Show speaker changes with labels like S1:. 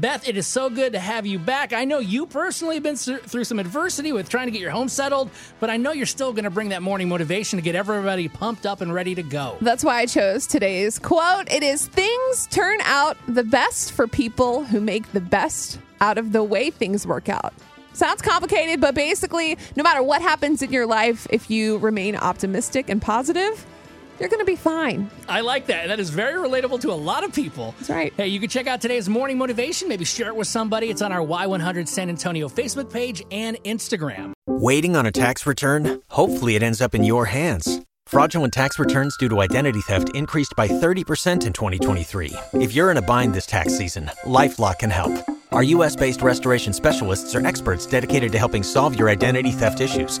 S1: Beth, it is so good to have you back. I know you personally have been through some adversity with trying to get your home settled, but I know you're still going to bring that morning motivation to get everybody pumped up and ready to go.
S2: That's why I chose today's quote. It is Things turn out the best for people who make the best out of the way things work out. Sounds complicated, but basically, no matter what happens in your life, if you remain optimistic and positive, you're going to be fine.
S1: I like that. That is very relatable to a lot of people.
S2: That's right.
S1: Hey, you can check out today's morning motivation. Maybe share it with somebody. It's on our Y100 San Antonio Facebook page and Instagram.
S3: Waiting on a tax return? Hopefully, it ends up in your hands. Fraudulent tax returns due to identity theft increased by 30% in 2023. If you're in a bind this tax season, LifeLock can help. Our US based restoration specialists are experts dedicated to helping solve your identity theft issues